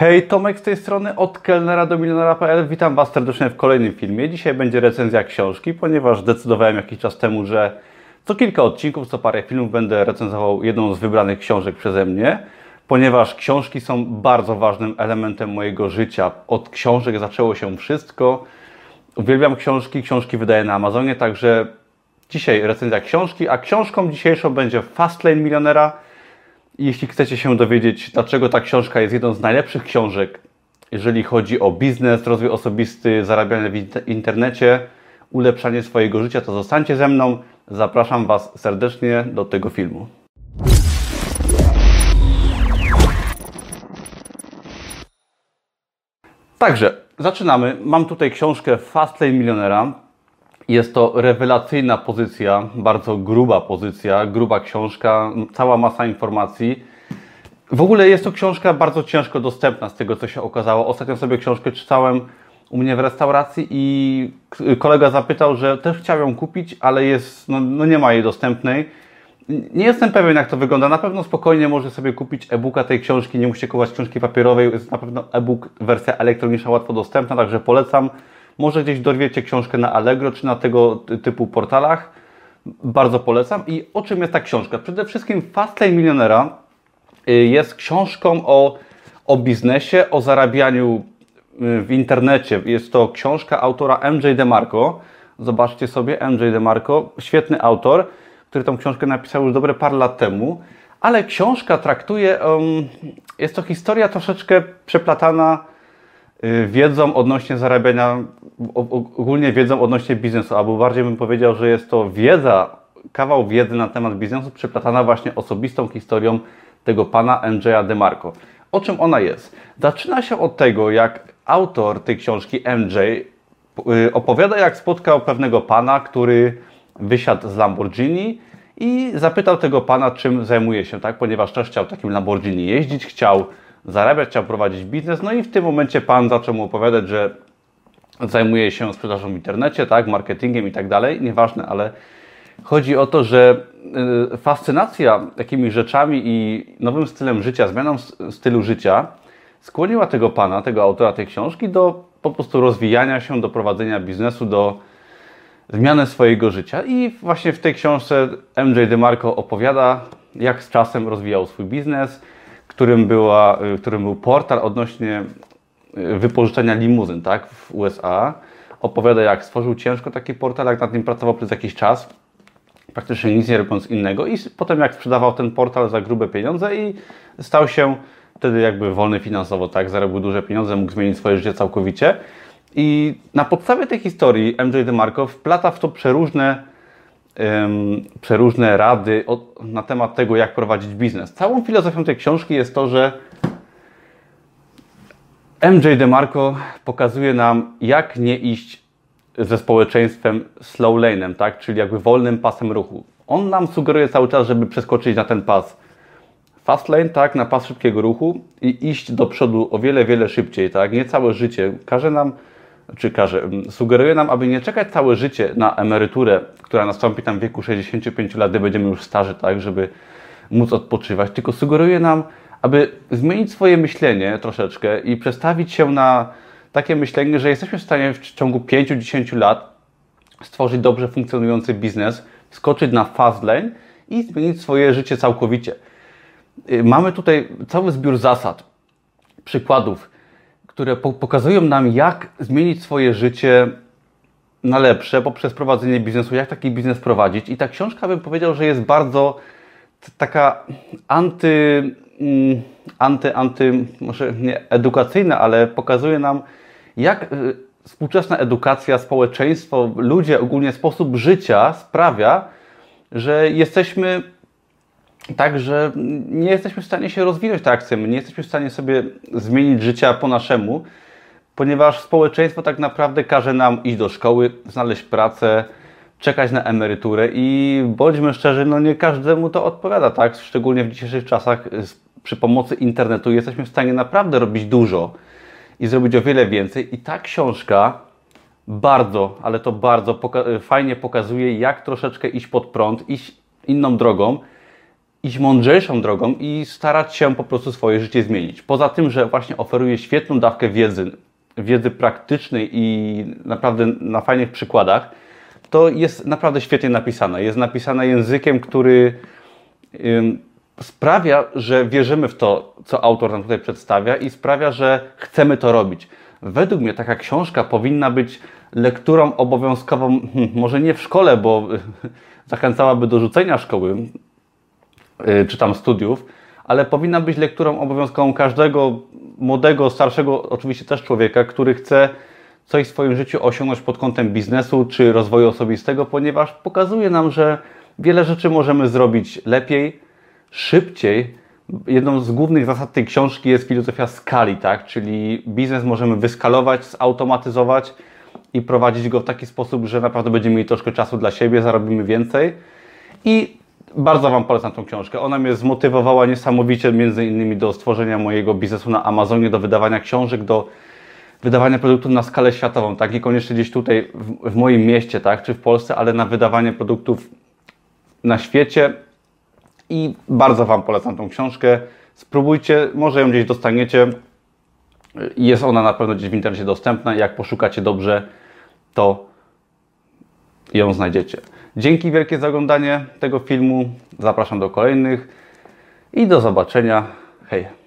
Hej, Tomek z tej strony od kelnera do milionera.pl. Witam Was serdecznie w kolejnym filmie. Dzisiaj będzie recenzja książki, ponieważ zdecydowałem jakiś czas temu, że co kilka odcinków, co parę filmów będę recenzował jedną z wybranych książek przeze mnie, ponieważ książki są bardzo ważnym elementem mojego życia. Od książek zaczęło się wszystko. Uwielbiam książki, książki wydaję na Amazonie, także dzisiaj recenzja książki, a książką dzisiejszą będzie Fastlane Milionera. Jeśli chcecie się dowiedzieć, dlaczego ta książka jest jedną z najlepszych książek, jeżeli chodzi o biznes, rozwój osobisty, zarabianie w internecie, ulepszanie swojego życia, to zostańcie ze mną. Zapraszam Was serdecznie do tego filmu. Także zaczynamy. Mam tutaj książkę Fastlane Milionera. Jest to rewelacyjna pozycja, bardzo gruba pozycja, gruba książka, cała masa informacji. W ogóle jest to książka bardzo ciężko dostępna z tego, co się okazało. Ostatnio sobie książkę czytałem u mnie w restauracji i kolega zapytał, że też chciał ją kupić, ale jest, no, no nie ma jej dostępnej. Nie jestem pewien, jak to wygląda. Na pewno spokojnie może sobie kupić e-booka tej książki, nie musicie kupować książki papierowej. Jest na pewno e-book, wersja elektroniczna łatwo dostępna, także polecam. Może gdzieś dorwiecie książkę na Allegro czy na tego typu portalach. Bardzo polecam. I o czym jest ta książka? Przede wszystkim Fastlane Milionera y, jest książką o, o biznesie, o zarabianiu y, w internecie. Jest to książka autora MJ DeMarco. Zobaczcie sobie, MJ DeMarco, świetny autor, który tą książkę napisał już dobre parę lat temu. Ale książka traktuje, um, jest to historia troszeczkę przeplatana wiedzą odnośnie zarabiania, ogólnie wiedzą odnośnie biznesu, albo bardziej bym powiedział, że jest to wiedza, kawał wiedzy na temat biznesu przeplatana właśnie osobistą historią tego pana Andrzeja DeMarco. O czym ona jest? Zaczyna się od tego, jak autor tej książki, MJ, y, opowiada, jak spotkał pewnego pana, który wysiadł z Lamborghini i zapytał tego pana, czym zajmuje się, tak? Ponieważ też chciał takim Lamborghini jeździć, chciał zarabiać, chciał prowadzić biznes. No i w tym momencie pan zaczął mu opowiadać, że zajmuje się sprzedażą w internecie, tak, marketingiem i tak dalej. Nieważne, ale chodzi o to, że y, fascynacja takimi rzeczami i nowym stylem życia, zmianą stylu życia skłoniła tego pana, tego autora tej książki do po prostu rozwijania się, do prowadzenia biznesu, do zmiany swojego życia. I właśnie w tej książce MJ DeMarco opowiada, jak z czasem rozwijał swój biznes, którym, była, y, którym był portal odnośnie y, wypożyczenia limuzyn tak, w USA. Opowiada, jak stworzył ciężko taki portal, jak nad nim pracował przez jakiś czas, praktycznie nic nie robiąc innego i potem jak sprzedawał ten portal za grube pieniądze i stał się wtedy jakby wolny finansowo, tak, zarobił duże pieniądze, mógł zmienić swoje życie całkowicie. I na podstawie tej historii MJ DeMarco wplata w to przeróżne przeróżne rady na temat tego, jak prowadzić biznes. Całą filozofią tej książki jest to, że MJ DeMarco pokazuje nam, jak nie iść ze społeczeństwem slow lane'em, tak? czyli jakby wolnym pasem ruchu. On nam sugeruje cały czas, żeby przeskoczyć na ten pas fast lane, tak, na pas szybkiego ruchu i iść do przodu o wiele, wiele szybciej, tak? Nie całe życie. Każe nam czy każe, sugeruje nam, aby nie czekać całe życie na emeryturę, która nastąpi tam w wieku 65 lat, gdy będziemy już starzy, tak, żeby móc odpoczywać, tylko sugeruje nam, aby zmienić swoje myślenie troszeczkę i przestawić się na takie myślenie, że jesteśmy w stanie w ciągu 5-10 lat stworzyć dobrze funkcjonujący biznes, skoczyć na fast lane i zmienić swoje życie całkowicie. Y, mamy tutaj cały zbiór zasad, przykładów, które pokazują nam, jak zmienić swoje życie na lepsze poprzez prowadzenie biznesu, jak taki biznes prowadzić. I ta książka bym powiedział, że jest bardzo taka anty, mm, anty, anty może nie edukacyjna, ale pokazuje nam, jak y, współczesna edukacja, społeczeństwo, ludzie, ogólnie sposób życia sprawia, że jesteśmy tak, że nie jesteśmy w stanie się rozwinąć tak jak chcemy, nie jesteśmy w stanie sobie zmienić życia po naszemu, ponieważ społeczeństwo tak naprawdę każe nam iść do szkoły, znaleźć pracę, czekać na emeryturę i bądźmy szczerzy, no nie każdemu to odpowiada, tak? Szczególnie w dzisiejszych czasach przy pomocy internetu jesteśmy w stanie naprawdę robić dużo i zrobić o wiele więcej. I ta książka bardzo, ale to bardzo poka fajnie pokazuje, jak troszeczkę iść pod prąd, iść inną drogą, iść mądrzejszą drogą i starać się po prostu swoje życie zmienić. Poza tym, że właśnie oferuje świetną dawkę wiedzy, wiedzy praktycznej i naprawdę na fajnych przykładach, to jest naprawdę świetnie napisane. Jest napisane językiem, który sprawia, że wierzymy w to, co autor nam tutaj przedstawia i sprawia, że chcemy to robić. Według mnie taka książka powinna być lekturą obowiązkową, hmm, może nie w szkole, bo zachęcałaby do rzucenia szkoły czy tam studiów, ale powinna być lekturą obowiązkową każdego młodego, starszego oczywiście też człowieka, który chce coś w swoim życiu osiągnąć pod kątem biznesu czy rozwoju osobistego, ponieważ pokazuje nam, że wiele rzeczy możemy zrobić lepiej, szybciej. Jedną z głównych zasad tej książki jest filozofia skali, tak? czyli biznes możemy wyskalować, zautomatyzować i prowadzić go w taki sposób, że naprawdę będziemy mieli troszkę czasu dla siebie, zarobimy więcej. I bardzo Wam polecam tą książkę. Ona mnie zmotywowała niesamowicie, między innymi do stworzenia mojego biznesu na Amazonie, do wydawania książek, do wydawania produktów na skalę światową, tak? Niekoniecznie gdzieś tutaj w, w moim mieście, tak? Czy w Polsce, ale na wydawanie produktów na świecie. I bardzo Wam polecam tą książkę. Spróbujcie, może ją gdzieś dostaniecie. Jest ona na pewno gdzieś w internecie dostępna. Jak poszukacie dobrze, to ją znajdziecie. Dzięki wielkie za oglądanie tego filmu. Zapraszam do kolejnych i do zobaczenia. Hej!